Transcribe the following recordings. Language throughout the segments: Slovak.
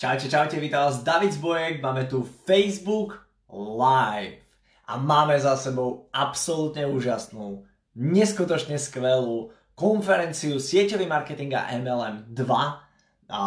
Čaute, čaute, vítam vás David Zbojek, máme tu Facebook Live a máme za sebou absolútne úžasnú, neskutočne skvelú konferenciu sieťový marketing a MLM 2 a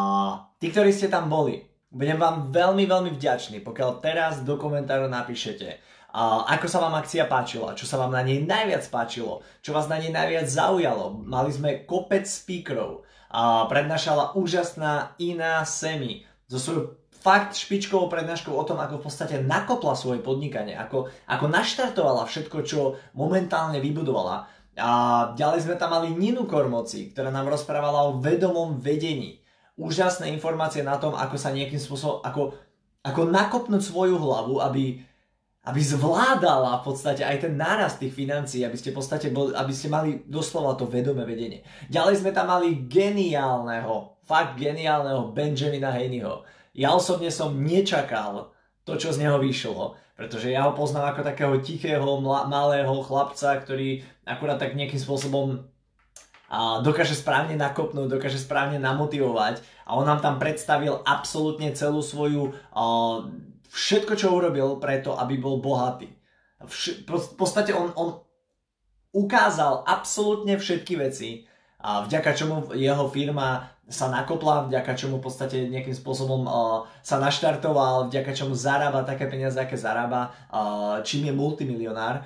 tí, ktorí ste tam boli, budem vám veľmi, veľmi vďačný, pokiaľ teraz do komentáru napíšete, a ako sa vám akcia páčila, čo sa vám na nej najviac páčilo, čo vás na nej najviac zaujalo. Mali sme kopec speakerov, a prednášala úžasná Ina Semi, so svojou fakt špičkovou prednáškou o tom, ako v podstate nakopla svoje podnikanie, ako, ako naštartovala všetko, čo momentálne vybudovala. A ďalej sme tam mali Ninu Kormoci, ktorá nám rozprávala o vedomom vedení. Úžasné informácie na tom, ako sa nejakým spôsobom, ako, ako nakopnúť svoju hlavu, aby, aby zvládala v podstate aj ten nárast tých financií, aby ste, v podstate bol, aby ste mali doslova to vedomé vedenie. Ďalej sme tam mali geniálneho fakt geniálneho Benjamina Haneyho. Ja osobne som nečakal to, čo z neho vyšlo, pretože ja ho poznám ako takého tichého, malého chlapca, ktorý akurát tak nejakým spôsobom a dokáže správne nakopnúť, dokáže správne namotivovať a on nám tam predstavil absolútne celú svoju uh, všetko, čo urobil preto, aby bol bohatý. Vš- v podstate on, on ukázal absolútne všetky veci, a vďaka čomu jeho firma sa nakopla, vďaka čomu v podstate nejakým spôsobom uh, sa naštartoval, vďaka čomu zarába také peniaze, aké zarába, uh, čím je multimilionár.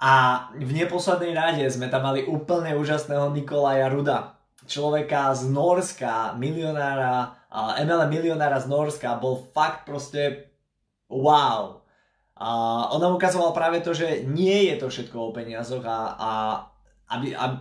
A v neposlednej rade sme tam mali úplne úžasného Nikolaja Ruda, človeka z Norska, milionára, uh, MLM milionára z Norska, bol fakt proste wow. A on nám ukazoval práve to, že nie je to všetko o peniazoch a, a aby, aby,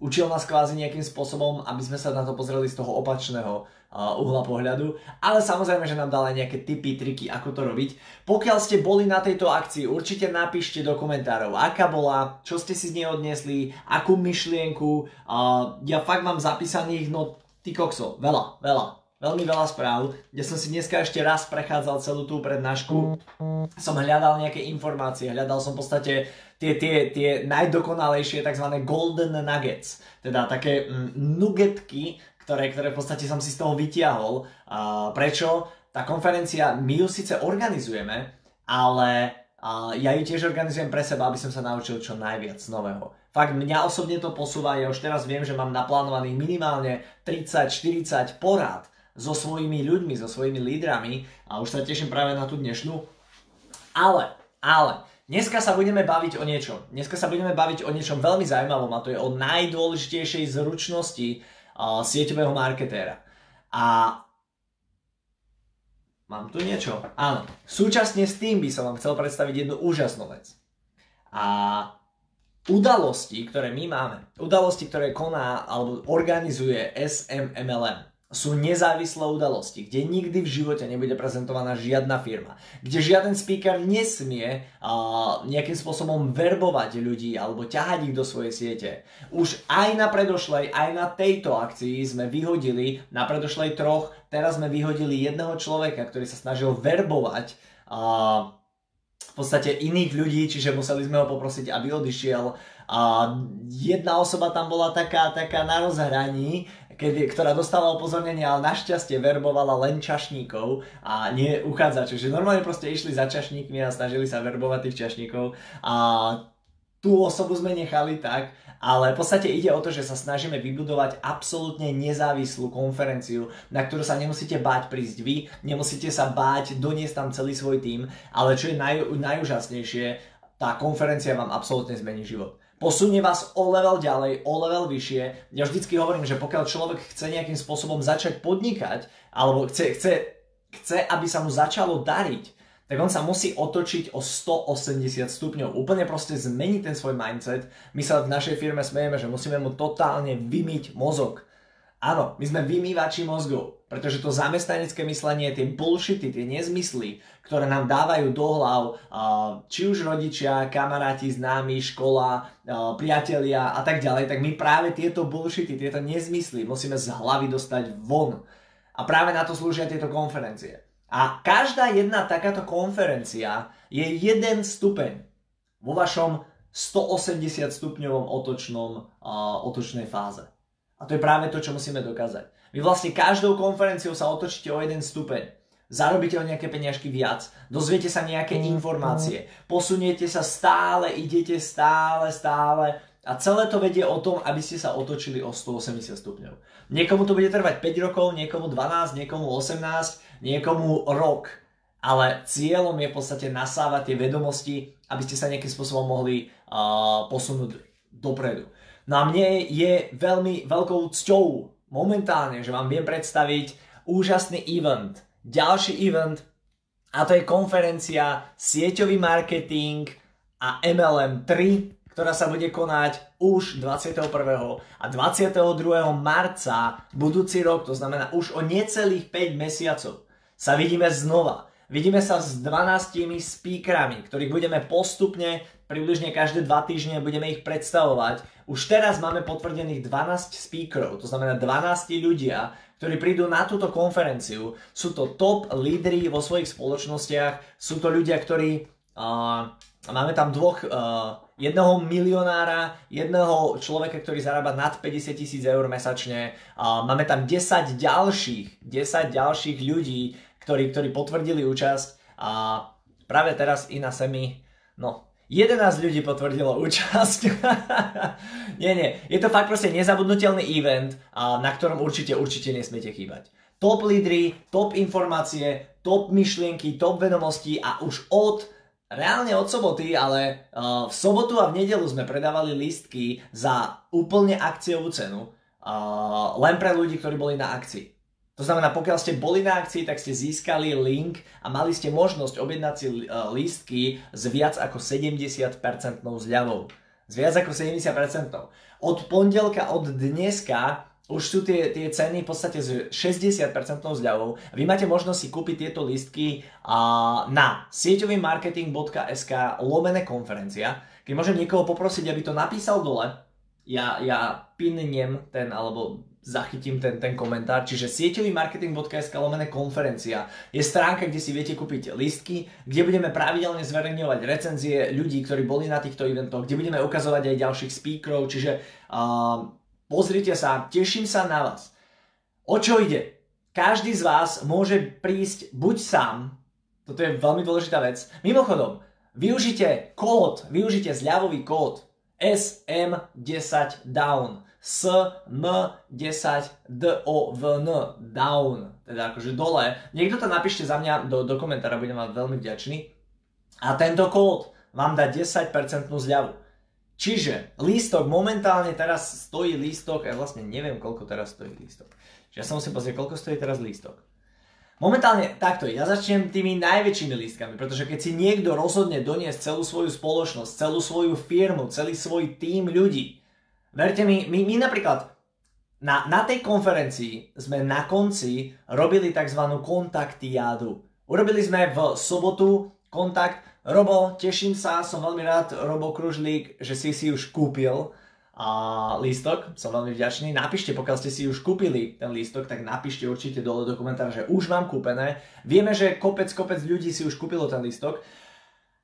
učil nás kvázi nejakým spôsobom, aby sme sa na to pozreli z toho opačného uh, uhla pohľadu, ale samozrejme, že nám dala nejaké tipy, triky, ako to robiť. Pokiaľ ste boli na tejto akcii, určite napíšte do komentárov, aká bola, čo ste si z nej odnesli, akú myšlienku. Ja fakt mám zapísaných, no ty kokso, veľa, veľa veľmi veľa správ, kde som si dneska ešte raz prechádzal celú tú prednášku. Som hľadal nejaké informácie, hľadal som v podstate tie, tie, tie najdokonalejšie tzv. golden nuggets, teda také mm, nuggetky, ktoré, ktoré v podstate som si z toho vytiahol. A prečo? Tá konferencia, my ju síce organizujeme, ale a ja ju tiež organizujem pre seba, aby som sa naučil čo najviac nového. Fakt mňa osobne to posúva, ja už teraz viem, že mám naplánovaných minimálne 30-40 porád so svojimi ľuďmi, so svojimi lídrami a už sa teším práve na tú dnešnú. Ale, ale, dneska sa budeme baviť o niečom. Dneska sa budeme baviť o niečom veľmi zaujímavom a to je o najdôležitejšej zručnosti uh, sieťového marketéra. A mám tu niečo. Áno, súčasne s tým by som vám chcel predstaviť jednu úžasnú vec. A udalosti, ktoré my máme, udalosti, ktoré koná alebo organizuje SMMLM, sú nezávislé udalosti, kde nikdy v živote nebude prezentovaná žiadna firma, kde žiaden speaker nesmie uh, nejakým spôsobom verbovať ľudí alebo ťahať ich do svojej siete. Už aj na predošlej, aj na tejto akcii sme vyhodili, na predošlej troch, teraz sme vyhodili jedného človeka, ktorý sa snažil verbovať uh, v podstate iných ľudí, čiže museli sme ho poprosiť, aby odišiel. A jedna osoba tam bola taká, taká na rozhraní, kedy, ktorá dostala upozornenie, ale našťastie verbovala len čašníkov a nie uchádzačov. Že normálne proste išli za čašníkmi a snažili sa verbovať tých čašníkov a tú osobu sme nechali tak, ale v podstate ide o to, že sa snažíme vybudovať absolútne nezávislú konferenciu, na ktorú sa nemusíte báť prísť vy, nemusíte sa báť doniesť tam celý svoj tým, ale čo je naj, najúžasnejšie, tá konferencia vám absolútne zmení život posunie vás o level ďalej, o level vyššie. Ja vždycky hovorím, že pokiaľ človek chce nejakým spôsobom začať podnikať, alebo chce, chce, chce aby sa mu začalo dariť, tak on sa musí otočiť o 180 stupňov. Úplne proste zmeniť ten svoj mindset. My sa v našej firme smejeme, že musíme mu totálne vymyť mozog. Áno, my sme vymývači mozgov, pretože to zamestnanecké myslenie, tie bullshity, tie nezmysly, ktoré nám dávajú do hlav či už rodičia, kamaráti, známi, škola, priatelia a tak ďalej, tak my práve tieto bullshity, tieto nezmysly musíme z hlavy dostať von. A práve na to slúžia tieto konferencie. A každá jedna takáto konferencia je jeden stupeň vo vašom 180 stupňovom otočnom, otočnej fáze. A to je práve to, čo musíme dokázať. Vy vlastne každou konferenciou sa otočíte o jeden stupeň. Zarobíte o nejaké peniažky viac, dozviete sa nejaké mm, informácie, posuniete sa stále, idete stále, stále a celé to vedie o tom, aby ste sa otočili o 180 stupňov. Niekomu to bude trvať 5 rokov, niekomu 12, niekomu 18, niekomu rok. Ale cieľom je v podstate nasávať tie vedomosti, aby ste sa nejakým spôsobom mohli uh, posunúť dopredu. No a mne je veľmi veľkou cťou momentálne, že vám viem predstaviť úžasný event, ďalší event a to je konferencia Sieťový marketing a MLM 3, ktorá sa bude konať už 21. a 22. marca budúci rok, to znamená už o necelých 5 mesiacov sa vidíme znova. Vidíme sa s 12 speakerami, ktorých budeme postupne, približne každé 2 týždne budeme ich predstavovať. Už teraz máme potvrdených 12 speakerov, to znamená 12 ľudia, ktorí prídu na túto konferenciu. Sú to top lídry vo svojich spoločnostiach, sú to ľudia, ktorí... Uh, máme tam dvoch, uh, jedného milionára, jedného človeka, ktorý zarába nad 50 tisíc eur mesačne. Uh, máme tam 10 ďalších, 10 ďalších ľudí, ktorí, ktorí potvrdili účasť a práve teraz i na Semi, no 11 ľudí potvrdilo účasť. nie, nie. Je to fakt proste nezabudnutelný event, na ktorom určite, určite nesmiete chýbať. Top lídry, top informácie, top myšlienky, top vedomosti a už od reálne od soboty, ale uh, v sobotu a v nedelu sme predávali lístky za úplne akciovú cenu. Uh, len pre ľudí, ktorí boli na akcii. To znamená, pokiaľ ste boli na akcii, tak ste získali link a mali ste možnosť objednať si e, lístky s viac ako 70% zľavou. S viac ako 70%. Od pondelka, od dneska už sú tie, tie ceny v podstate s 60% zľavou. Vy máte možnosť si kúpiť tieto lístky na sieťovýmarketing.sk lomené konferencia. Keď môžem niekoho poprosiť, aby to napísal dole, ja, ja pinnem ten, alebo zachytím ten, ten komentár. Čiže sieťovýmarketing.sk lomené konferencia je stránka, kde si viete kúpiť listky, kde budeme pravidelne zverejňovať recenzie ľudí, ktorí boli na týchto eventoch, kde budeme ukazovať aj ďalších speakerov, čiže uh, pozrite sa, teším sa na vás. O čo ide? Každý z vás môže prísť buď sám, toto je veľmi dôležitá vec. Mimochodom, využite kód, využite zľavový kód SM10 down SM10 DOVN down, teda akože dole. Niekto to napíšte za mňa do, do komentára, budem vám veľmi vďačný. A tento kód vám dá 10% zľavu. Čiže lístok momentálne teraz stojí lístok, ja vlastne neviem koľko teraz stojí lístok. Čiže ja sa musím pozrieť, koľko stojí teraz lístok. Momentálne takto, ja začnem tými najväčšími lístkami, pretože keď si niekto rozhodne doniesť celú svoju spoločnosť, celú svoju firmu, celý svoj tím ľudí, Verte mi, my, my napríklad na, na tej konferencii sme na konci robili tzv. kontaktiádu. Urobili sme v sobotu kontakt. Robo, teším sa, som veľmi rád, Robo Kružlík, že si si už kúpil a lístok, som veľmi vďačný. Napíšte, pokiaľ ste si už kúpili ten lístok, tak napíšte určite dole do komentára, že už mám kúpené. Vieme, že kopec, kopec ľudí si už kúpilo ten lístok.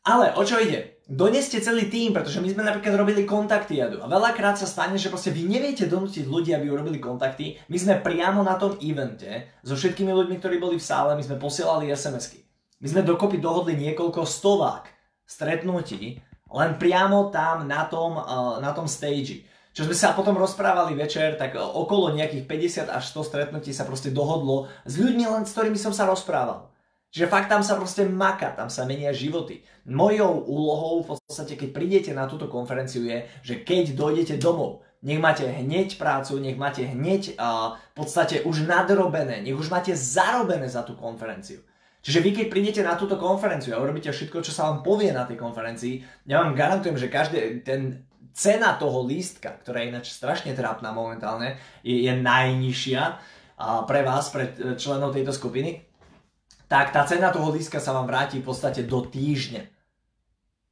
Ale o čo ide? Doneste celý tým, pretože my sme napríklad robili kontakty jadu a veľakrát sa stane, že proste vy neviete donútiť ľudí, aby urobili kontakty. My sme priamo na tom evente so všetkými ľuďmi, ktorí boli v sále, my sme posielali SMS-ky. My sme dokopy dohodli niekoľko stovák stretnutí len priamo tam na tom, uh, na tom stage. Čo sme sa potom rozprávali večer, tak okolo nejakých 50 až 100 stretnutí sa proste dohodlo s ľuďmi len s ktorými som sa rozprával. Čiže fakt tam sa proste maka, tam sa menia životy. Mojou úlohou v podstate, keď prídete na túto konferenciu je, že keď dojdete domov, nech máte hneď prácu, nech máte hneď uh, v podstate už nadrobené, nech už máte zarobené za tú konferenciu. Čiže vy keď prídete na túto konferenciu a urobíte všetko, čo sa vám povie na tej konferencii, ja vám garantujem, že každý ten cena toho lístka, ktorá je ináč strašne trápna momentálne, je, je najnižšia uh, pre vás, pre e, členov tejto skupiny, tak tá cena toho lístka sa vám vráti v podstate do týždňa.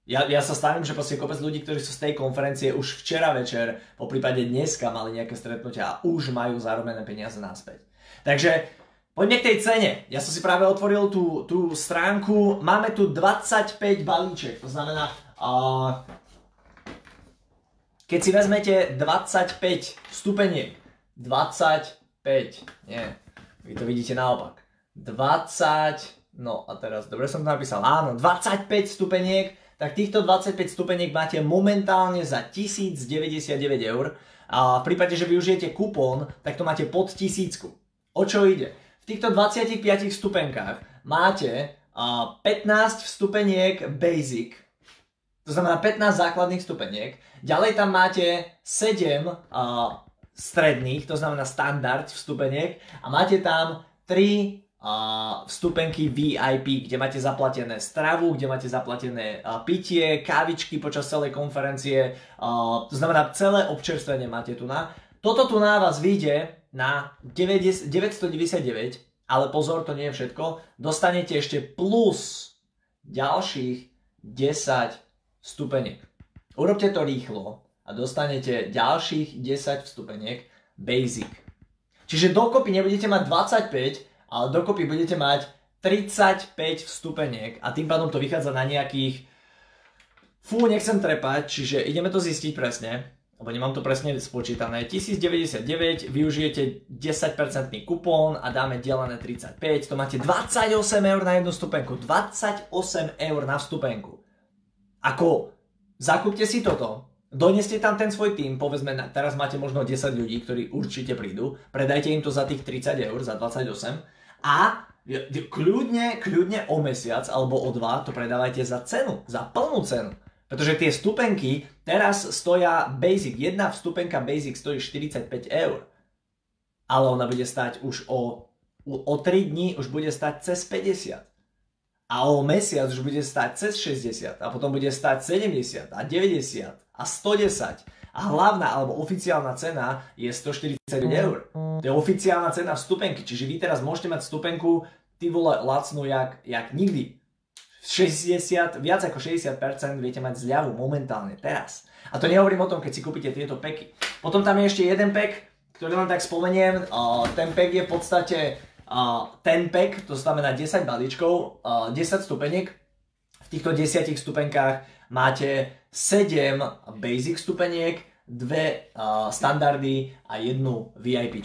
Ja, ja sa stavím, že proste kopec ľudí, ktorí sú z tej konferencie už včera večer, po prípade dneska mali nejaké stretnutia a už majú zarobené peniaze naspäť. Takže poďme k tej cene. Ja som si práve otvoril tú, tú stránku. Máme tu 25 balíček, to znamená, uh, keď si vezmete 25 stupeniek, 25 nie, vy to vidíte naopak. 20, no a teraz, dobre som to napísal, áno, 25 stupeniek, tak týchto 25 stupeniek máte momentálne za 1099 eur. A v prípade, že využijete kupón, tak to máte pod tisícku. O čo ide? Týchto 25 stupenkách máte 15 stupeniek basic, to znamená 15 základných stupeniek. Ďalej tam máte 7 uh, stredných, to znamená standard vstupeniek a máte tam 3 uh, vstupenky VIP, kde máte zaplatené stravu, kde máte zaplatené pitie, kávičky počas celej konferencie, to znamená celé občerstvenie máte tu na. Toto tu na vás vyjde na 90, 999, ale pozor, to nie je všetko, dostanete ešte plus ďalších 10 stupeniek. Urobte to rýchlo a dostanete ďalších 10 vstupeniek basic. Čiže dokopy nebudete mať 25, ale dokopy budete mať 35 vstupeniek a tým pádom to vychádza na nejakých Fú, nechcem trepať, čiže ideme to zistiť presne, lebo nemám to presne spočítané. 1099, využijete 10% kupón a dáme delené 35, to máte 28 eur na jednu stupenku. 28 eur na vstupenku. Ako, zakúpte si toto, doneste tam ten svoj tým, povedzme, teraz máte možno 10 ľudí, ktorí určite prídu, predajte im to za tých 30 eur, za 28 a kľudne, kľudne o mesiac alebo o dva to predávajte za cenu, za plnú cenu. Pretože tie stupenky teraz stoja basic, jedna vstupenka basic stojí 45 eur. Ale ona bude stať už o, o 3 dní, už bude stať cez 50 a o mesiac už bude stať cez 60 a potom bude stať 70 a 90 a 110 a hlavná alebo oficiálna cena je 140 eur. To je oficiálna cena vstupenky, čiže vy teraz môžete mať vstupenku ty vole lacnú jak, jak nikdy. 60, viac ako 60% viete mať zľavu momentálne, teraz. A to nehovorím o tom, keď si kúpite tieto peky. Potom tam je ešte jeden pek, ktorý len tak spomeniem. Ten pek je v podstate ten pack, to znamená 10 balíčkov, 10 stupeniek. V týchto 10 stupenkách máte 7 basic stupeniek, dve standardy a jednu VIP.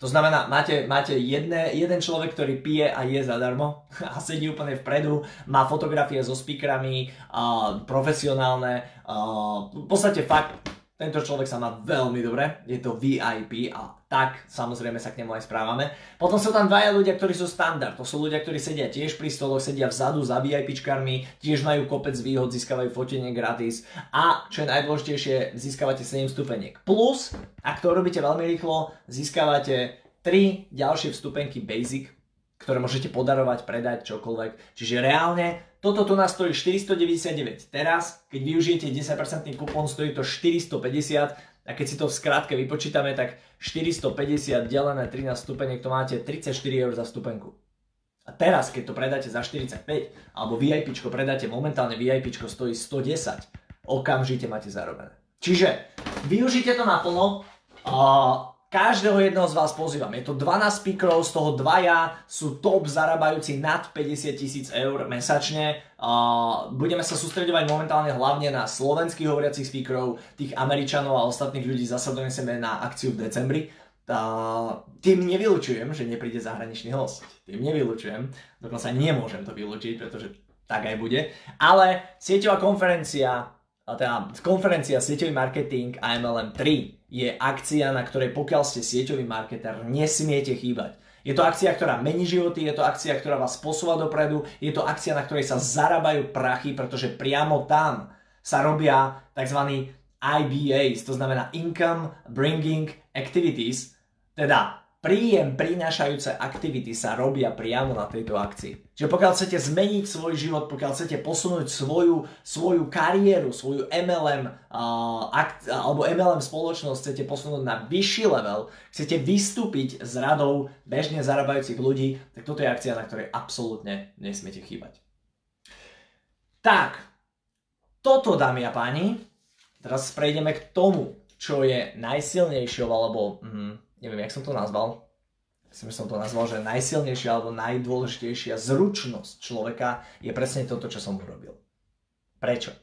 To znamená, máte, máte jedne, jeden človek, ktorý pije a je zadarmo a sedí úplne vpredu, má fotografie so speakerami, uh, profesionálne, uh, v podstate fakt tento človek sa má veľmi dobre, je to VIP a tak samozrejme sa k nemu aj správame. Potom sú tam dvaja ľudia, ktorí sú standard. To sú ľudia, ktorí sedia tiež pri stoloch, sedia vzadu za VIPčkarmi, tiež majú kopec výhod, získavajú fotenie gratis a čo je najdôležitejšie, získavate 7 stupeniek. Plus, ak to robíte veľmi rýchlo, získavate 3 ďalšie vstupenky Basic, ktoré môžete podarovať, predať, čokoľvek. Čiže reálne toto tu nás stojí 499. Teraz, keď využijete 10% kupón, stojí to 450 a keď si to v skrátke vypočítame, tak 450 delené 13 stupeniek, to máte 34 eur za stupenku. A teraz, keď to predáte za 45, alebo VIP predáte, momentálne VIP stojí 110, okamžite máte zarobené. Čiže využite to naplno, uh, Každého jedného z vás pozývam. Je to 12 speakerov, z toho dvaja sú top zarábajúci nad 50 tisíc eur mesačne. Budeme sa sústredovať momentálne hlavne na slovenských hovoriacich speakerov, tých Američanov a ostatných ľudí zasa donesieme na akciu v decembri. Uh, tým nevylučujem, že nepríde zahraničný host. Tým nevylučujem, dokonca nemôžem to vylúčiť, pretože tak aj bude. Ale sieťová konferencia, teda konferencia sieťový marketing AMLM 3 je akcia, na ktorej pokiaľ ste sieťový marketer, nesmiete chýbať. Je to akcia, ktorá mení životy, je to akcia, ktorá vás posúva dopredu, je to akcia, na ktorej sa zarábajú prachy, pretože priamo tam sa robia tzv. IBAs, to znamená Income Bringing Activities, teda príjem prinášajúce aktivity sa robia priamo na tejto akcii. Čiže pokiaľ chcete zmeniť svoj život, pokiaľ chcete posunúť svoju, svoju kariéru, svoju MLM uh, akt, alebo MLM spoločnosť chcete posunúť na vyšší level, chcete vystúpiť z radou bežne zarábajúcich ľudí, tak toto je akcia, na ktorej absolútne nesmiete chýbať. Tak, toto dámy a páni, teraz prejdeme k tomu, čo je najsilnejšou alebo mm, neviem, jak som to nazval, myslím, že som to nazval, že najsilnejšia alebo najdôležitejšia zručnosť človeka je presne toto, čo som urobil. Prečo?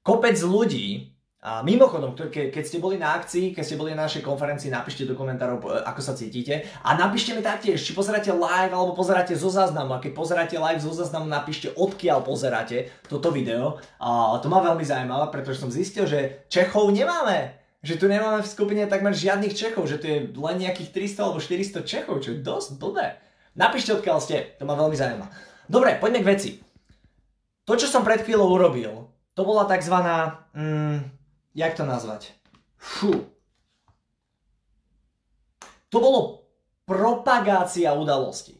Kopec ľudí A mimochodom, ke, keď ste boli na akcii, keď ste boli na našej konferencii, napíšte do komentárov, ako sa cítite. A napíšte mi taktiež, či pozeráte live alebo pozeráte zo záznamu. A keď pozeráte live zo záznamu, napíšte odkiaľ pozeráte toto video. A to ma veľmi zaujímavé, pretože som zistil, že Čechov nemáme. Že tu nemáme v skupine takmer žiadnych Čechov, že tu je len nejakých 300 alebo 400 Čechov, čo je dosť blbé. Napíšte odkiaľ ste, to ma veľmi zaujíma. Dobre, poďme k veci. To, čo som pred chvíľou urobil, to bola takzvaná... Mm, jak to nazvať? Fú. To bolo propagácia udalosti.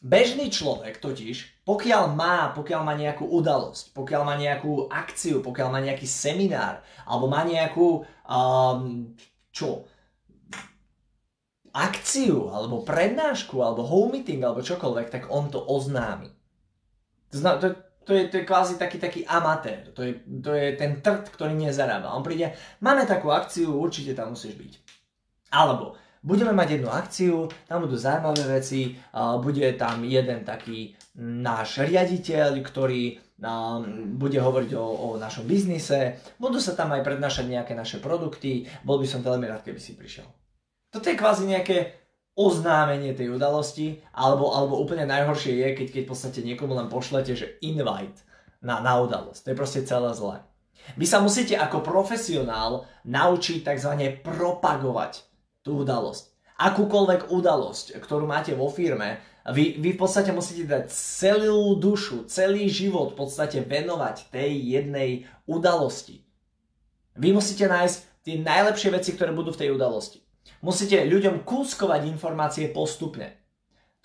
Bežný človek totiž, pokiaľ má, pokiaľ má nejakú udalosť, pokiaľ má nejakú akciu, pokiaľ má nejaký seminár, alebo má nejakú, um, čo, akciu, alebo prednášku, alebo home meeting, alebo čokoľvek, tak on to oznámi. To, znamená, to, to je, to je kvázi taký, taký amatér. To je, to je ten trt, ktorý nezarába. On príde, máme takú akciu, určite tam musíš byť. Alebo budeme mať jednu akciu, tam budú zaujímavé veci, bude tam jeden taký náš riaditeľ, ktorý uh, bude hovoriť o, o našom biznise, budú sa tam aj prednášať nejaké naše produkty, bol by som veľmi rád, keby si prišiel. Toto je kvázi nejaké oznámenie tej udalosti, alebo, alebo úplne najhoršie je, keď, keď v podstate niekomu len pošlete, že invite na, na udalosť. To je proste celé zlé. Vy sa musíte ako profesionál naučiť tzv. propagovať tú udalosť. Akúkoľvek udalosť, ktorú máte vo firme, vy, vy v podstate musíte dať celú dušu, celý život v podstate venovať tej jednej udalosti. Vy musíte nájsť tie najlepšie veci, ktoré budú v tej udalosti. Musíte ľuďom kúskovať informácie postupne.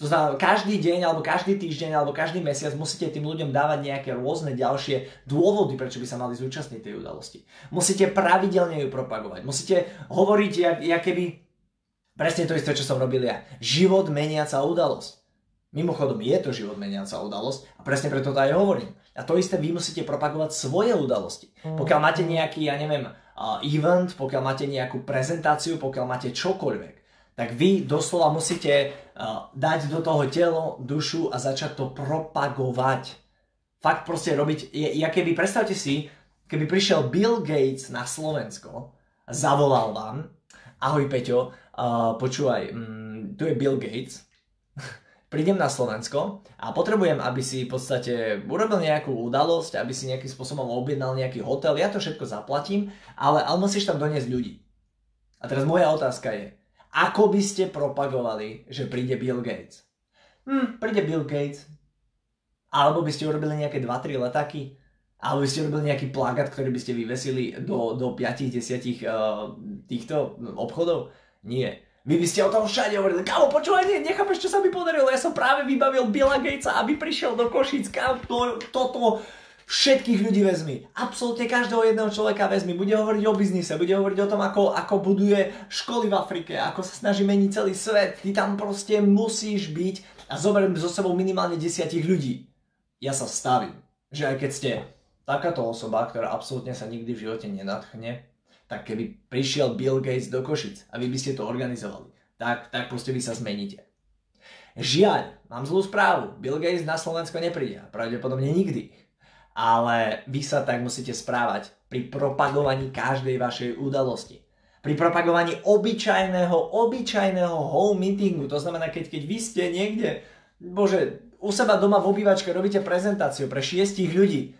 To znamená, každý deň, alebo každý týždeň, alebo každý mesiac musíte tým ľuďom dávať nejaké rôzne ďalšie dôvody, prečo by sa mali zúčastniť tej udalosti. Musíte pravidelne ju propagovať. Musíte hovoriť, jak, jak keby... Presne to isté, čo som robil ja. Život meniaca udalosť. Mimochodom, je to život meniaca udalosť a presne preto to aj hovorím. A to isté vy musíte propagovať svoje udalosti. Pokiaľ máte nejaký, ja neviem, event, pokiaľ máte nejakú prezentáciu, pokiaľ máte čokoľvek, tak vy doslova musíte dať do toho telo, dušu a začať to propagovať. Fakt proste robiť, ja keby, predstavte si, keby prišiel Bill Gates na Slovensko zavolal vám, ahoj Peťo, uh, počúvaj, um, tu je Bill Gates, prídem na Slovensko a potrebujem, aby si v podstate urobil nejakú udalosť, aby si nejakým spôsobom objednal nejaký hotel, ja to všetko zaplatím, ale, ale musíš tam doniesť ľudí. A teraz moja otázka je, ako by ste propagovali, že príde Bill Gates? Hm, príde Bill Gates. Alebo by ste urobili nejaké 2-3 letáky? Alebo by ste urobili nejaký plagát, ktorý by ste vyvesili do, do 5-10 uh, týchto obchodov? Nie vy by ste o tom všade hovorili, kámo, počúvaj, ne, nechápeš, čo sa mi podarilo, ja som práve vybavil Billa Gatesa, aby prišiel do Košic, kámo, to, toto, všetkých ľudí vezmi. Absolútne každého jedného človeka vezmi. Bude hovoriť o biznise, bude hovoriť o tom, ako, ako buduje školy v Afrike, ako sa snaží meniť celý svet. Ty tam proste musíš byť a zoberiem so sebou minimálne desiatich ľudí. Ja sa stavím, že aj keď ste takáto osoba, ktorá absolútne sa nikdy v živote nenadchne, tak keby prišiel Bill Gates do Košic a vy by ste to organizovali, tak, tak proste vy sa zmeníte. Žiaľ, mám zlú správu, Bill Gates na Slovensko nepríde, pravdepodobne nikdy. Ale vy sa tak musíte správať pri propagovaní každej vašej udalosti. Pri propagovaní obyčajného, obyčajného home meetingu, to znamená, keď, keď vy ste niekde, bože, u seba doma v obývačke robíte prezentáciu pre šiestich ľudí,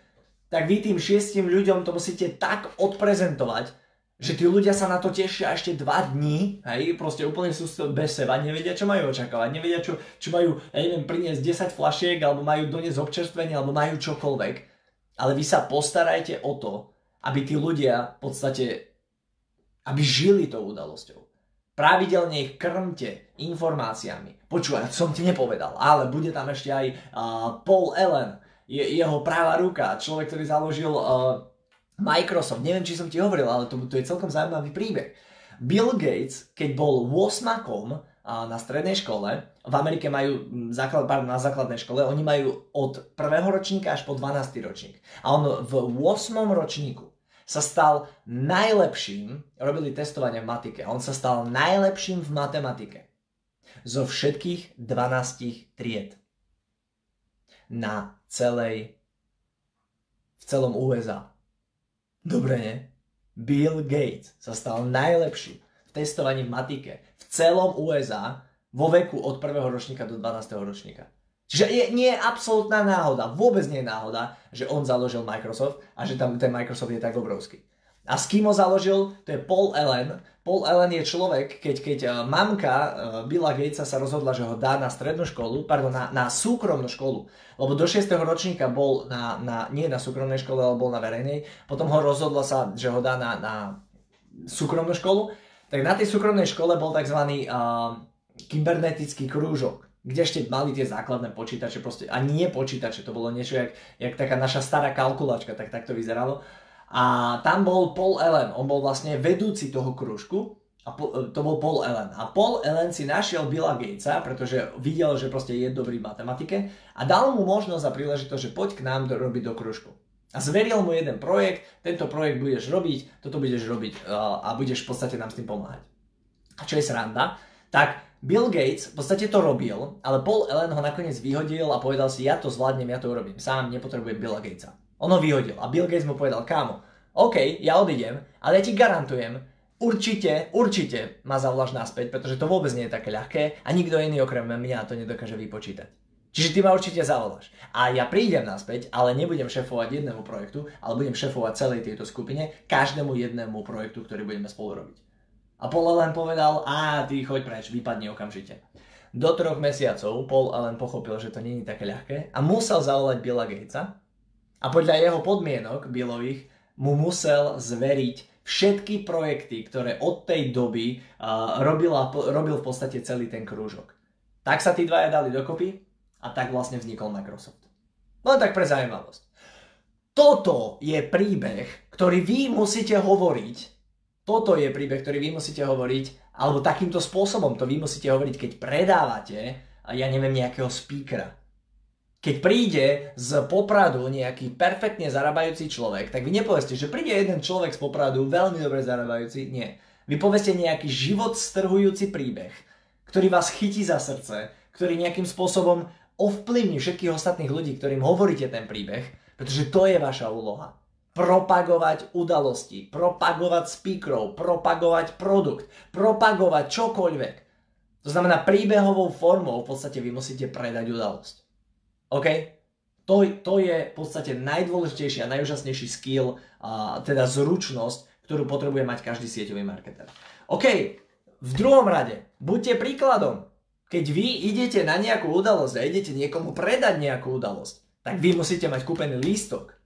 tak vy tým šiestim ľuďom to musíte tak odprezentovať, že tí ľudia sa na to tešia ešte dva dní, hej, proste úplne sú bez seba, nevedia, čo majú očakávať, nevedia, čo, čo majú, ja neviem, priniesť 10 flašiek, alebo majú doniesť občerstvenie, alebo majú čokoľvek. Ale vy sa postarajte o to, aby tí ľudia v podstate, aby žili tou udalosťou. Pravidelne ich krmte informáciami. Počúvaj, som ti nepovedal, ale bude tam ešte aj uh, Paul Allen, je, jeho práva ruka, človek, ktorý založil uh, Microsoft, neviem, či som ti hovoril, ale to, to je celkom zaujímavý príbeh. Bill Gates, keď bol 8 na strednej škole, v Amerike majú základ, pardon, na základnej škole, oni majú od prvého ročníka až po 12. ročník. A on v 8. ročníku sa stal najlepším, robili testovanie v matike, on sa stal najlepším v matematike zo všetkých 12 tried na celej, v celom USA. Dobre, nie? Bill Gates sa stal najlepším v testovaní v matike v celom USA vo veku od prvého ročníka do 12. ročníka. Čiže je, nie je absolútna náhoda, vôbec nie je náhoda, že on založil Microsoft a že tam ten Microsoft je tak obrovský. A s kým ho založil? To je Paul Allen. Paul Allen je človek, keď, keď uh, mamka uh, Billa Gatesa sa rozhodla, že ho dá na strednú školu, pardon, na, na súkromnú školu, lebo do 6. ročníka bol na, na, nie na súkromnej škole, ale bol na verejnej, potom ho rozhodla sa, že ho dá na, na súkromnú školu, tak na tej súkromnej škole bol tzv. Uh, kybernetický krúžok, kde ešte mali tie základné počítače, proste, a nie počítače, to bolo niečo jak, jak taká naša stará kalkulačka, tak, tak to vyzeralo. A tam bol Paul Allen, on bol vlastne vedúci toho krúžku, a to bol Paul Allen. A Paul Allen si našiel Billa Gatesa, pretože videl, že proste je dobrý v matematike a dal mu možnosť a príležitosť, že poď k nám do, robiť do krúžku. A zveril mu jeden projekt, tento projekt budeš robiť, toto budeš robiť a budeš v podstate nám s tým pomáhať. A čo je sranda, tak Bill Gates v podstate to robil, ale Paul Allen ho nakoniec vyhodil a povedal si, ja to zvládnem, ja to urobím, sám nepotrebujem Billa Gatesa. On ho vyhodil a Bill Gates mu povedal, kámo, OK, ja odídem, ale ja ti garantujem, určite, určite ma zavoláš naspäť, pretože to vôbec nie je také ľahké a nikto iný okrem mňa to nedokáže vypočítať. Čiže ty ma určite zavoláš. A ja prídem naspäť, ale nebudem šefovať jednému projektu, ale budem šefovať celej tejto skupine, každému jednému projektu, ktorý budeme spolu robiť. A Paul Allen povedal, a ty choď preč, vypadni okamžite. Do troch mesiacov Paul Allen pochopil, že to není také ľahké a musel zavolať Billa Gatesa a podľa jeho podmienok Billových mu musel zveriť všetky projekty, ktoré od tej doby uh, robila, robil v podstate celý ten krúžok. Tak sa tí dvaja dali dokopy a tak vlastne vznikol Microsoft. No tak pre zaujímavosť. Toto je príbeh, ktorý vy musíte hovoriť toto je príbeh, ktorý vy musíte hovoriť, alebo takýmto spôsobom to vy musíte hovoriť, keď predávate, ja neviem, nejakého speakera. Keď príde z Popradu nejaký perfektne zarábajúci človek, tak vy nepoveste, že príde jeden človek z Popradu, veľmi dobre zarábajúci. Nie. Vy poveste nejaký život strhujúci príbeh, ktorý vás chytí za srdce, ktorý nejakým spôsobom ovplyvní všetkých ostatných ľudí, ktorým hovoríte ten príbeh, pretože to je vaša úloha propagovať udalosti, propagovať speakerov, propagovať produkt, propagovať čokoľvek. To znamená príbehovou formou v podstate vy musíte predať udalosť. OK? To, to je v podstate najdôležitejší a najúžasnejší skill, a teda zručnosť, ktorú potrebuje mať každý sieťový marketer. OK, v druhom rade, buďte príkladom. Keď vy idete na nejakú udalosť a idete niekomu predať nejakú udalosť, tak vy musíte mať kúpený lístok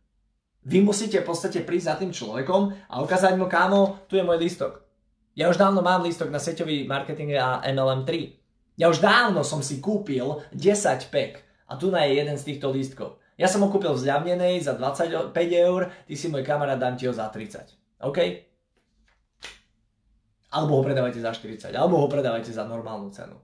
vy musíte v podstate prísť za tým človekom a ukázať mu, kámo, tu je môj lístok. Ja už dávno mám lístok na seťový marketing a MLM 3. Ja už dávno som si kúpil 10 pek a tu je jeden z týchto lístkov. Ja som ho kúpil v zľavnenej za 25 eur, ty si môj kamarát, dám ti ho za 30. OK? Alebo ho predávajte za 40, alebo ho predávajte za normálnu cenu.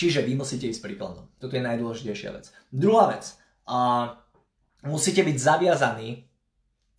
Čiže vy musíte ísť príkladom. Toto je najdôležitejšia vec. Druhá vec. A musíte byť zaviazaní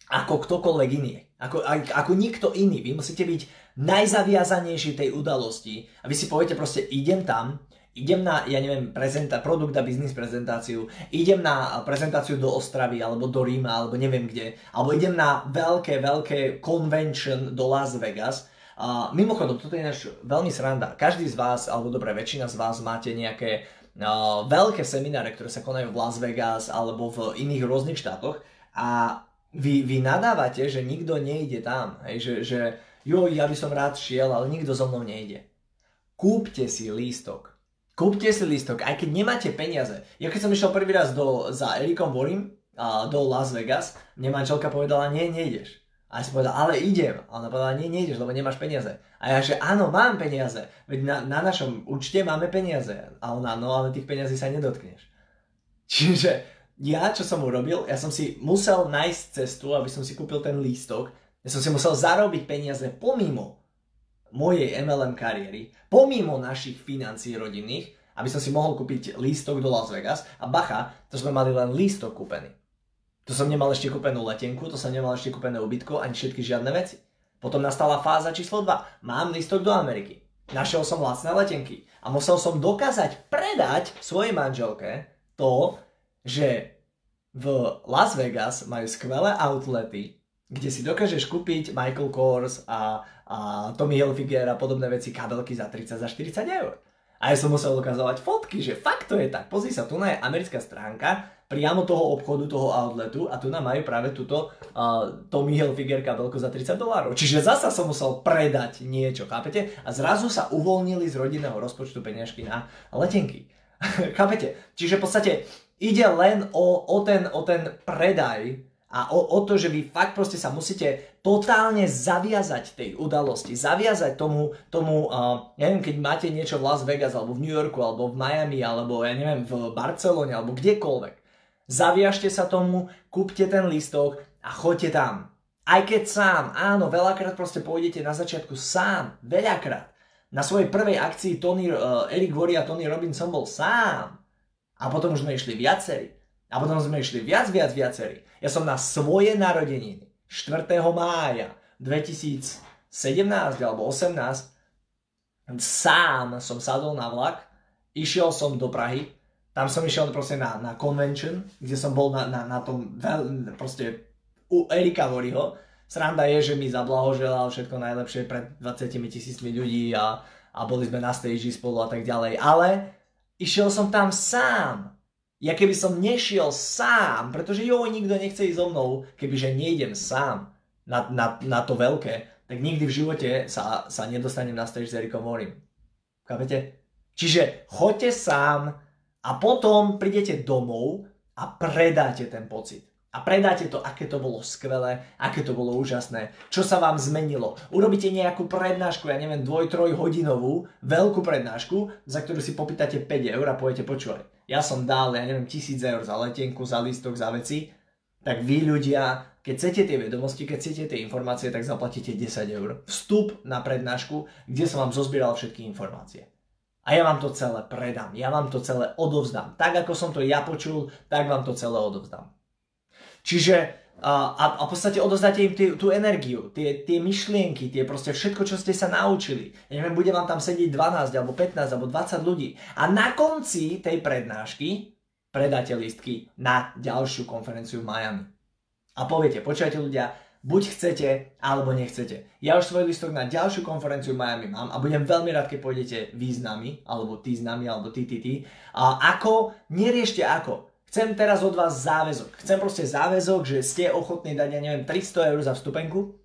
ako ktokoľvek iný. Ako, ako nikto iný. Vy musíte byť najzaviazanejší tej udalosti. A vy si poviete proste, idem tam, idem na, ja neviem, prezenta- produkt a biznis prezentáciu, idem na prezentáciu do Ostravy, alebo do Ríma, alebo neviem kde, alebo idem na veľké, veľké convention do Las Vegas a mimochodom, toto je náš veľmi sranda. Každý z vás, alebo dobre, väčšina z vás máte nejaké uh, veľké semináre, ktoré sa konajú v Las Vegas alebo v iných rôznych štátoch a vy, vy nadávate, že nikto nejde tam. Hej, že, že jo, ja by som rád šiel, ale nikto so mnou nejde. Kúpte si lístok. Kúpte si lístok, aj keď nemáte peniaze. Ja keď som išiel prvý raz do, za Erikom Vorim, uh, do Las Vegas, mne manželka povedala, nie, nejdeš. A ja som povedal, ale idem. A ona povedala, nie, nejdeš, lebo nemáš peniaze. A ja, že áno, mám peniaze. Veď na, na našom účte máme peniaze. A ona, no ale tých peniazí sa nedotkneš. Čiže ja, čo som urobil, ja som si musel nájsť cestu, aby som si kúpil ten lístok. Ja som si musel zarobiť peniaze pomimo mojej MLM kariéry, pomimo našich financií rodinných, aby som si mohol kúpiť lístok do Las Vegas. A bacha, to sme mali len lístok kúpený. To som nemal ešte kúpenú letenku, to som nemal ešte kúpené ubytko, ani všetky žiadne veci. Potom nastala fáza číslo 2. Mám listok do Ameriky. Našiel som lacné letenky. A musel som dokázať predať svojej manželke to, že v Las Vegas majú skvelé outlety, kde si dokážeš kúpiť Michael Kors a, a Tommy Hilfiger a podobné veci, kabelky za 30 za 40 eur. A ja som musel ukazovať fotky, že fakt to je tak. Pozri sa, tu je americká stránka, priamo toho obchodu, toho outletu a tu nám majú práve túto uh, Tommy Hilfiger kabelku za 30 dolárov. Čiže zasa som musel predať niečo, chápete? A zrazu sa uvoľnili z rodinného rozpočtu peniažky na letenky. chápete? Čiže v podstate ide len o, o, ten, o ten predaj a o, o to, že vy fakt proste sa musíte totálne zaviazať tej udalosti, zaviazať tomu, tomu uh, neviem, keď máte niečo v Las Vegas, alebo v New Yorku, alebo v Miami, alebo ja neviem, v Barcelone, alebo kdekoľvek. Zaviažte sa tomu, kúpte ten listok a choďte tam. Aj keď sám, áno, veľakrát proste pôjdete na začiatku sám, veľakrát. Na svojej prvej akcii Tony, uh, Eric Worry a Tony Robinson bol sám. A potom už sme išli viacerí. A potom sme išli viac, viac, viacerí. Ja som na svoje narodeniny 4. mája 2017 alebo 18 sám som sadol na vlak, išiel som do Prahy, tam som išiel proste na, na convention, kde som bol na, na, na tom veľ, proste u Erika Voriho. Sranda je, že mi zablahoželal všetko najlepšie pred 20 tisícmi ľudí a, a boli sme na stage spolu a tak ďalej. Ale išiel som tam sám ja keby som nešiel sám, pretože jo, nikto nechce ísť so mnou, kebyže nejdem sám na, na, na to veľké, tak nikdy v živote sa, sa nedostanem na stage s Erikom Morim. Chápete? Čiže choďte sám a potom prídete domov a predáte ten pocit. A predáte to, aké to bolo skvelé, aké to bolo úžasné, čo sa vám zmenilo. Urobíte nejakú prednášku, ja neviem, dvoj, troj hodinovú, veľkú prednášku, za ktorú si popýtate 5 eur a poviete, počúvaj, ja som dal, ja neviem, tisíc eur za letenku, za listok, za veci, tak vy ľudia, keď chcete tie vedomosti, keď chcete tie informácie, tak zaplatíte 10 eur. Vstup na prednášku, kde som vám zozbieral všetky informácie. A ja vám to celé predám, ja vám to celé odovzdám. Tak ako som to ja počul, tak vám to celé odovzdám. Čiže a, a v podstate odozdáte im tý, tú energiu, tie, tie myšlienky, tie proste všetko, čo ste sa naučili. Ja neviem, bude vám tam sedieť 12 alebo 15 alebo 20 ľudí. A na konci tej prednášky predáte listky na ďalšiu konferenciu v Miami. A poviete, počujete ľudia, buď chcete, alebo nechcete. Ja už svoj listok na ďalšiu konferenciu v Miami mám a budem veľmi rád, keď pôjdete vy s nami, alebo ty s nami, alebo ty, ty, ty. A ako, neriešte ako. Chcem teraz od vás záväzok. Chcem proste záväzok, že ste ochotní dať, ja neviem, 300 eur za vstupenku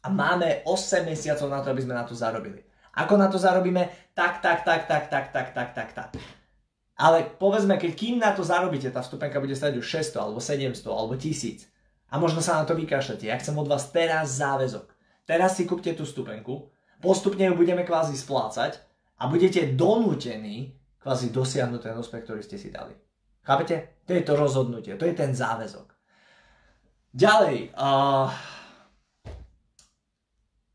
a máme 8 mesiacov na to, aby sme na to zarobili. Ako na to zarobíme? Tak, tak, tak, tak, tak, tak, tak, tak, tak. Ale povedzme, keď kým na to zarobíte, tá vstupenka bude stať už 600, alebo 700, alebo 1000. A možno sa na to vykašľate. Ja chcem od vás teraz záväzok. Teraz si kúpte tú vstupenku, postupne ju budeme kvázi splácať a budete donútení kvázi dosiahnuť ten úspech, ktorý ste si dali. Chápete? To je to rozhodnutie, to je ten záväzok. Ďalej, uh,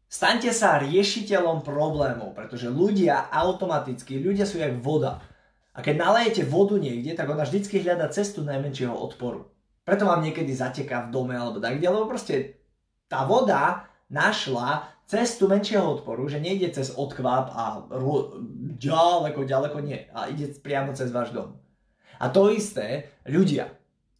staňte sa riešiteľom problémov, pretože ľudia automaticky, ľudia sú jak voda. A keď nalejete vodu niekde, tak ona vždycky hľada cestu najmenšieho odporu. Preto vám niekedy zateká v dome alebo tak lebo proste tá voda našla cestu menšieho odporu, že nejde cez odkvap a ďaleko, ďaleko nie. A ide priamo cez váš dom. A to isté ľudia.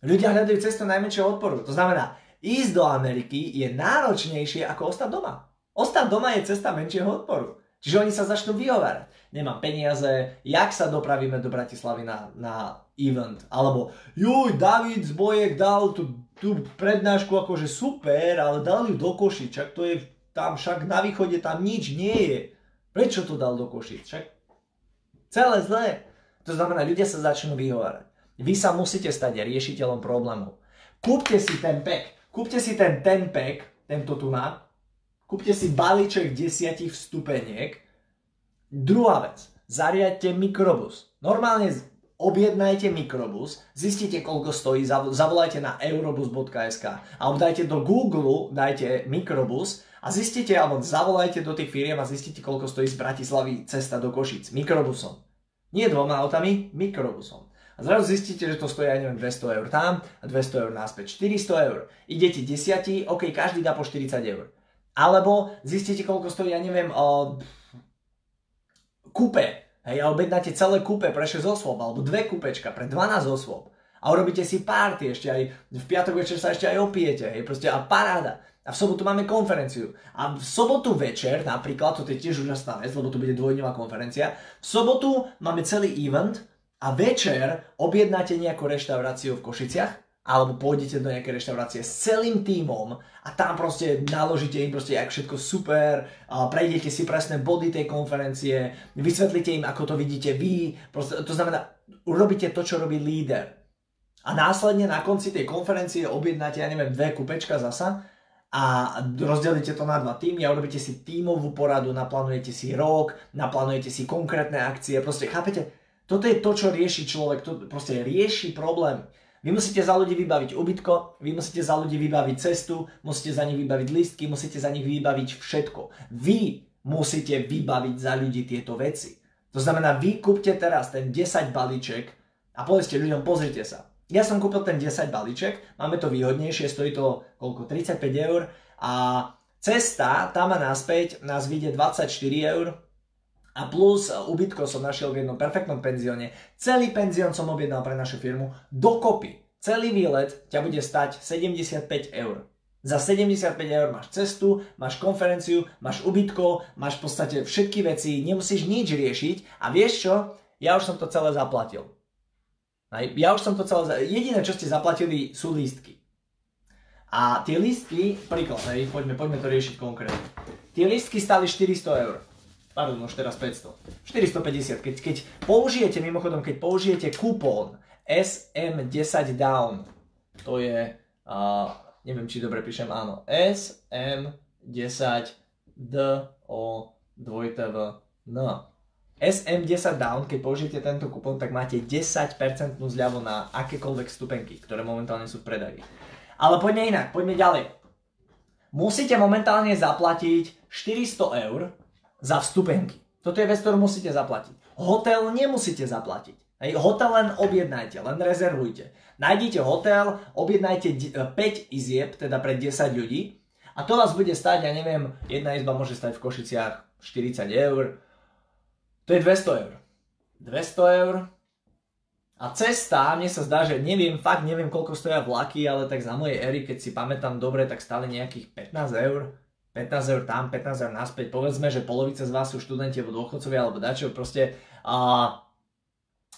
Ľudia hľadajú cestu najmenšieho odporu. To znamená, ísť do Ameriky je náročnejšie ako ostať doma. Ostať doma je cesta menšieho odporu. Čiže oni sa začnú vyhovárať. Nemám peniaze, jak sa dopravíme do Bratislavy na, na event. Alebo, juj, David Zbojek dal tú, tú prednášku akože super, ale dal ju do Košic. Čak to je tam, však na východe tam nič nie je. Prečo to dal do Košic? Však celé zlé. To znamená, ľudia sa začnú vyhovárať. Vy sa musíte stať riešiteľom problémov. Kúpte si ten pack. Kúpte si ten ten pack, tento tu na. Kúpte si balíček desiatich vstupeniek. Druhá vec. Zariadte mikrobus. Normálne objednajte mikrobus, zistite koľko stojí, zavolajte na eurobus.sk alebo dajte do Google, dajte mikrobus a zistite, alebo zavolajte do tých firiem a zistite koľko stojí z Bratislavy cesta do Košic mikrobusom. Nie dvoma autami, mikrobusom. A zrazu zistíte, že to stojí, ja neviem, 200 eur tam a 200 eur náspäť. 400 eur. Idete desiatí, ok, každý dá po 40 eur. Alebo zistíte, koľko stojí, ja neviem, o... kúpe. Hej, a objednáte celé kúpe pre 6 osôb, alebo dve kúpečka pre 12 osôb. A urobíte si party ešte aj, v piatok večer sa ešte aj opijete, hej, proste a paráda. A v sobotu máme konferenciu. A v sobotu večer, napríklad, to je tiež úžasná vec, lebo to bude dvojdňová konferencia, v sobotu máme celý event a večer objednáte nejakú reštauráciu v Košiciach alebo pôjdete do nejakej reštaurácie s celým tímom a tam proste naložíte im proste, jak všetko super, prejdete si presné body tej konferencie, vysvetlíte im, ako to vidíte vy, proste, to znamená, urobíte to, čo robí líder. A následne na konci tej konferencie objednáte, ja neviem, dve kupečka zasa a rozdelíte to na dva týmy a urobíte si tímovú poradu, naplánujete si rok, naplánujete si konkrétne akcie, proste chápete? Toto je to, čo rieši človek, to proste rieši problém. Vy musíte za ľudí vybaviť ubytko, vy musíte za ľudí vybaviť cestu, musíte za nich vybaviť listky, musíte za nich vybaviť všetko. Vy musíte vybaviť za ľudí tieto veci. To znamená, vy kúpte teraz ten 10 balíček a povedzte ľuďom, pozrite sa, ja som kúpil ten 10 balíček, máme to výhodnejšie, stojí to koľko, 35 eur a cesta tam a naspäť nás vyjde 24 eur a plus ubytko som našiel v jednom perfektnom penzióne. Celý penzión som objednal pre našu firmu dokopy. Celý výlet ťa bude stať 75 eur. Za 75 eur máš cestu, máš konferenciu, máš ubytko, máš v podstate všetky veci, nemusíš nič riešiť a vieš čo? Ja už som to celé zaplatil. Ja už som to celé... Jediné, čo ste zaplatili, sú lístky. A tie lístky, príklad, hej, poďme, poďme to riešiť konkrétne. Tie lístky stali 400 eur. Pardon, už teraz 500. 450. Keď, keď použijete, mimochodom, keď použijete kupón SM10 down, to je, uh, neviem, či dobre píšem, áno, SM10 D O 2 TV N. SM10 Down, keď použijete tento kupón, tak máte 10% zľavu na akékoľvek stupenky, ktoré momentálne sú v predaji. Ale poďme inak, poďme ďalej. Musíte momentálne zaplatiť 400 eur za vstupenky. Toto je vec, ktorú musíte zaplatiť. Hotel nemusíte zaplatiť. Hej, hotel len objednajte, len rezervujte. Nájdite hotel, objednajte 5 izieb, teda pre 10 ľudí a to vás bude stať, ja neviem, jedna izba môže stať v Košiciach 40 eur, to je 200 eur. 200 eur. A cesta, mne sa zdá, že neviem, fakt neviem, koľko stoja vlaky, ale tak za mojej éry, keď si pamätám dobre, tak stále nejakých 15 eur. 15 eur tam, 15 eur naspäť. Povedzme, že polovica z vás sú študenti alebo dôchodcovia alebo dačo, proste a,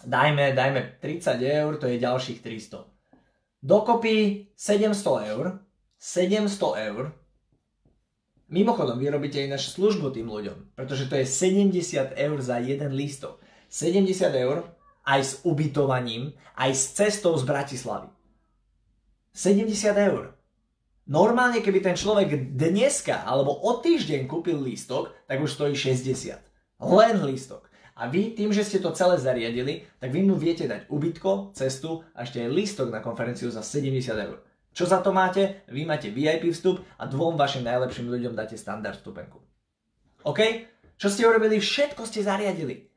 dajme, dajme 30 eur, to je ďalších 300. Dokopy 700 eur, 700 eur Mimochodom, vy robíte aj našu službu tým ľuďom, pretože to je 70 eur za jeden lístok. 70 eur aj s ubytovaním, aj s cestou z Bratislavy. 70 eur. Normálne, keby ten človek dneska alebo o týždeň kúpil lístok, tak už stojí 60. Len lístok. A vy tým, že ste to celé zariadili, tak vy mu viete dať ubytko, cestu a ešte aj lístok na konferenciu za 70 eur. Čo za to máte? Vy máte VIP vstup a dvom vašim najlepším ľuďom dáte standard vstupenku. OK? Čo ste urobili? Všetko ste zariadili.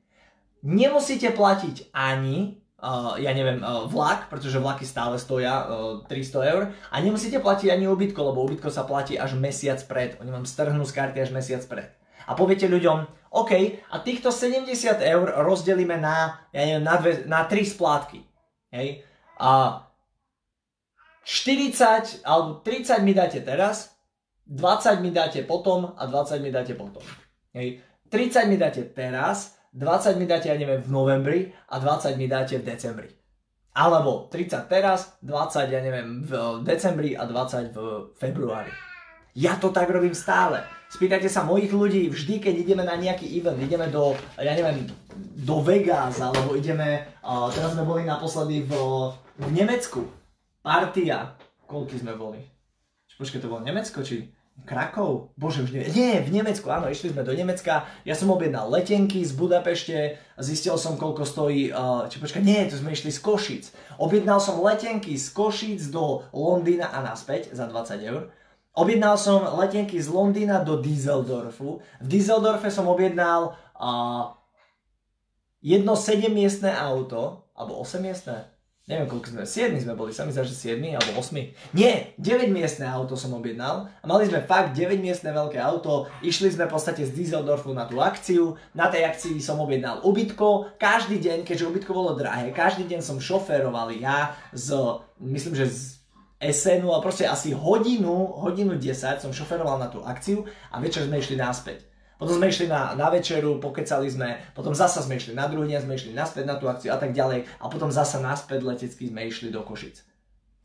Nemusíte platiť ani, uh, ja neviem, uh, vlak, pretože vlaky stále stoja uh, 300 eur a nemusíte platiť ani ubytko, lebo ubytko sa platí až mesiac pred. Oni vám strhnú z karty až mesiac pred. A poviete ľuďom, OK, a týchto 70 eur rozdelíme na, ja neviem, na, dve, na tri splátky. Hej? A 40 alebo 30 mi dáte teraz, 20 mi dáte potom a 20 mi dáte potom. Hej. 30 mi dáte teraz, 20 mi dáte, ja neviem, v novembri a 20 mi dáte v decembri. Alebo 30 teraz, 20, ja neviem, v decembri a 20 v februári. Ja to tak robím stále. Spýtajte sa mojich ľudí, vždy, keď ideme na nejaký event, ideme do, ja neviem, do Vegas, alebo ideme, uh, teraz sme boli naposledy v, v Nemecku, Partia. Koľky sme boli? Počkaj, to bolo Nemecko, či Krakov? Bože, už neviem. Nie, v Nemecku, áno, išli sme do Nemecka. Ja som objednal letenky z Budapešte, zistil som, koľko stojí, uh, či počkaj, nie, to sme išli z Košic. Objednal som letenky z Košic do Londýna a naspäť za 20 eur. Objednal som letenky z Londýna do Düsseldorfu. V Düsseldorfe som objednal uh, jedno 7-miestne auto, alebo 8-miestne, neviem koľko sme, 7 sme boli, sa mi zdá, že 7 alebo 8. Nie, 9 miestne auto som objednal a mali sme fakt 9 miestne veľké auto, išli sme v podstate z Dieseldorfu na tú akciu, na tej akcii som objednal ubytko, každý deň, keďže ubytko bolo drahé, každý deň som šoféroval ja z, myslím, že z SNu a proste asi hodinu, hodinu 10 som šoferoval na tú akciu a večer sme išli naspäť. Potom sme išli na, na večeru, pokecali sme, potom zasa sme išli na druhý deň, sme išli naspäť na tú akciu a tak ďalej a potom zasa naspäť letecky sme išli do Košic.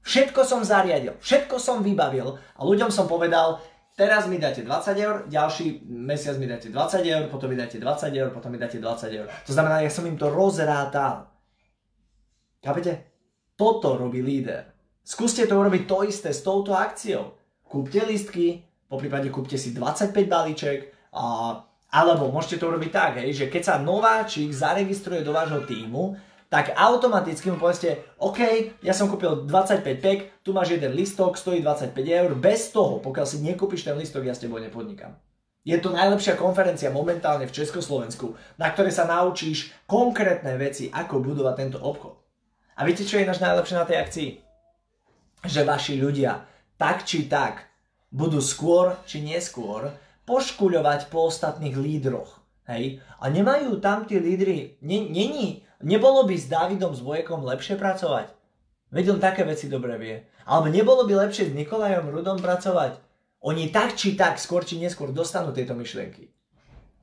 Všetko som zariadil, všetko som vybavil a ľuďom som povedal, teraz mi dáte 20 eur, ďalší mesiac mi dáte 20 eur, potom mi dáte 20 eur, potom mi dáte 20 eur. To znamená, ja som im to rozrátal. Chápete? Toto robí líder. Skúste to urobiť to isté s touto akciou. Kúpte listky, po prípade kúpte si 25 balíček, alebo môžete to urobiť tak, hej, že keď sa nováčik zaregistruje do vášho týmu, tak automaticky mu povedzte, OK, ja som kúpil 25 pek, tu máš jeden listok, stojí 25 eur, bez toho, pokiaľ si nekúpiš ten listok, ja s tebou nepodnikám. Je to najlepšia konferencia momentálne v Československu, na ktorej sa naučíš konkrétne veci, ako budovať tento obchod. A viete, čo je náš najlepšie na tej akcii? Že vaši ľudia, tak či tak, budú skôr či neskôr poškuľovať po ostatných lídroch. Hej? A nemajú tam tí lídry, není, nebolo by s Davidom s lepšie pracovať? Veď on také veci dobre vie. Alebo nebolo by lepšie s Nikolajom Rudom pracovať? Oni tak či tak, skôr či neskôr dostanú tieto myšlienky.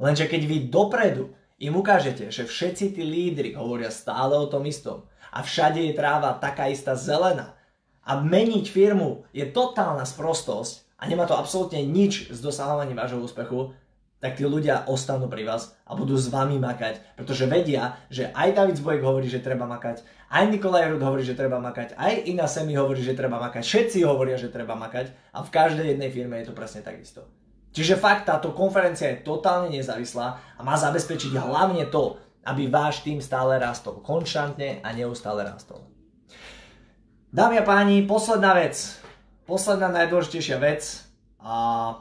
Lenže keď vy dopredu im ukážete, že všetci tí lídry hovoria stále o tom istom a všade je tráva taká istá zelená a meniť firmu je totálna sprostosť, a nemá to absolútne nič s dosahovaním vášho úspechu, tak tí ľudia ostanú pri vás a budú s vami makať, pretože vedia, že aj David Zbojek hovorí, že treba makať, aj Nikolaj Rud hovorí, že treba makať, aj Ina Semi hovorí, že treba makať, všetci hovoria, že treba makať a v každej jednej firme je to presne takisto. Čiže fakt táto konferencia je totálne nezávislá a má zabezpečiť hlavne to, aby váš tým stále rastol konštantne a neustále rastol. Dámy a páni, posledná vec posledná najdôležitejšia vec. A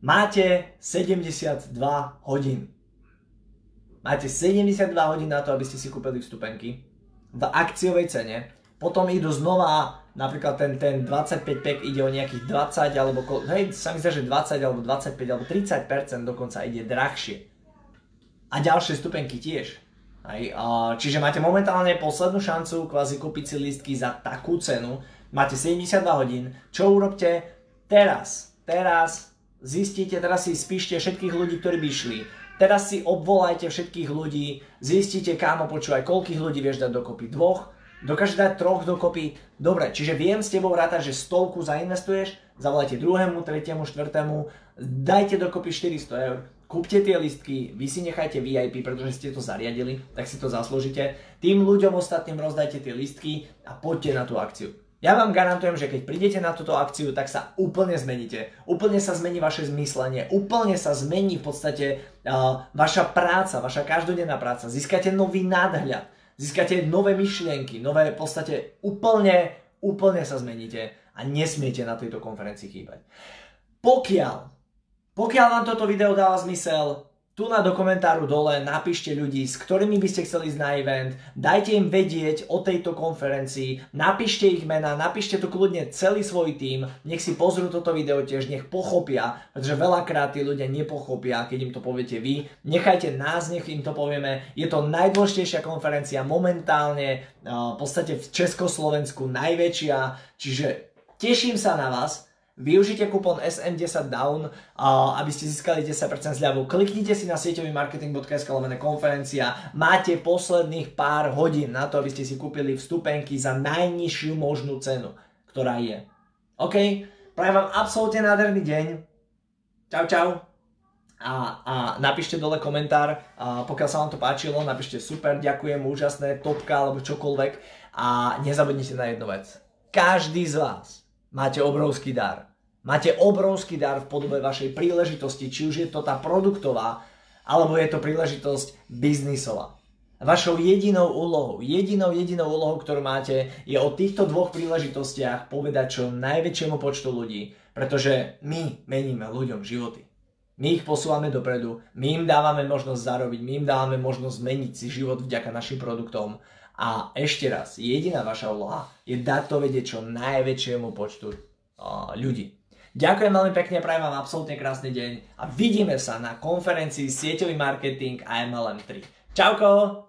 máte 72 hodín. Máte 72 hodín na to, aby ste si kúpili vstupenky v akciovej cene. Potom idú znova, napríklad ten, ten 25 pek ide o nejakých 20 alebo, hej, sa mi zdá, že 20 alebo 25 alebo 30% dokonca ide drahšie. A ďalšie stupenky tiež. Aj, čiže máte momentálne poslednú šancu kvázi kúpiť si listky za takú cenu. Máte 72 hodín. Čo urobte teraz? Teraz zistíte, teraz si spíšte všetkých ľudí, ktorí by šli. Teraz si obvolajte všetkých ľudí, zistíte, kámo, počúvaj, koľkých ľudí vieš dať dokopy. Dvoch? Dokáže dať troch dokopy? Dobre, čiže viem s tebou rátať, že stovku zainvestuješ, zavolajte druhému, tretiemu, štvrtému, dajte dokopy 400 eur kúpte tie listky, vy si nechajte VIP, pretože ste to zariadili, tak si to zaslúžite. Tým ľuďom ostatným rozdajte tie listky a poďte na tú akciu. Ja vám garantujem, že keď prídete na túto akciu, tak sa úplne zmeníte. Úplne sa zmení vaše zmyslenie, úplne sa zmení v podstate uh, vaša práca, vaša každodenná práca. Získate nový nadhľad, získate nové myšlienky, nové v podstate úplne, úplne sa zmeníte a nesmiete na tejto konferencii chýbať. Pokiaľ pokiaľ vám toto video dáva zmysel, tu na do komentáru dole napíšte ľudí, s ktorými by ste chceli ísť na event, dajte im vedieť o tejto konferencii, napíšte ich mena, napíšte tu kľudne celý svoj tým, nech si pozrú toto video tiež, nech pochopia, pretože veľakrát tí ľudia nepochopia, keď im to poviete vy. Nechajte nás, nech im to povieme. Je to najdôležitejšia konferencia momentálne, v podstate v Československu najväčšia, čiže teším sa na vás, Využite kupón SM10DOWN, aby ste získali 10% zľavu. Kliknite si na sieťový marketing.sk lomené konferencia. Máte posledných pár hodín na to, aby ste si kúpili vstupenky za najnižšiu možnú cenu, ktorá je. OK? Prajem vám absolútne nádherný deň. Čau, čau. A, a napíšte dole komentár, a pokiaľ sa vám to páčilo, napíšte super, ďakujem, úžasné, topka alebo čokoľvek. A nezabudnite na jednu vec. Každý z vás máte obrovský dar. Máte obrovský dar v podobe vašej príležitosti, či už je to tá produktová, alebo je to príležitosť biznisová. Vašou jedinou úlohou, jedinou jedinou úlohou, ktorú máte, je o týchto dvoch príležitostiach povedať čo najväčšiemu počtu ľudí, pretože my meníme ľuďom životy. My ich posúvame dopredu, my im dávame možnosť zarobiť, my im dávame možnosť zmeniť si život vďaka našim produktom. A ešte raz, jediná vaša úloha je dať to vedieť čo najväčšiemu počtu ľudí. Ďakujem veľmi pekne, prajem vám absolútne krásny deň a vidíme sa na konferencii Sieťový marketing a MLM 3. Čauko!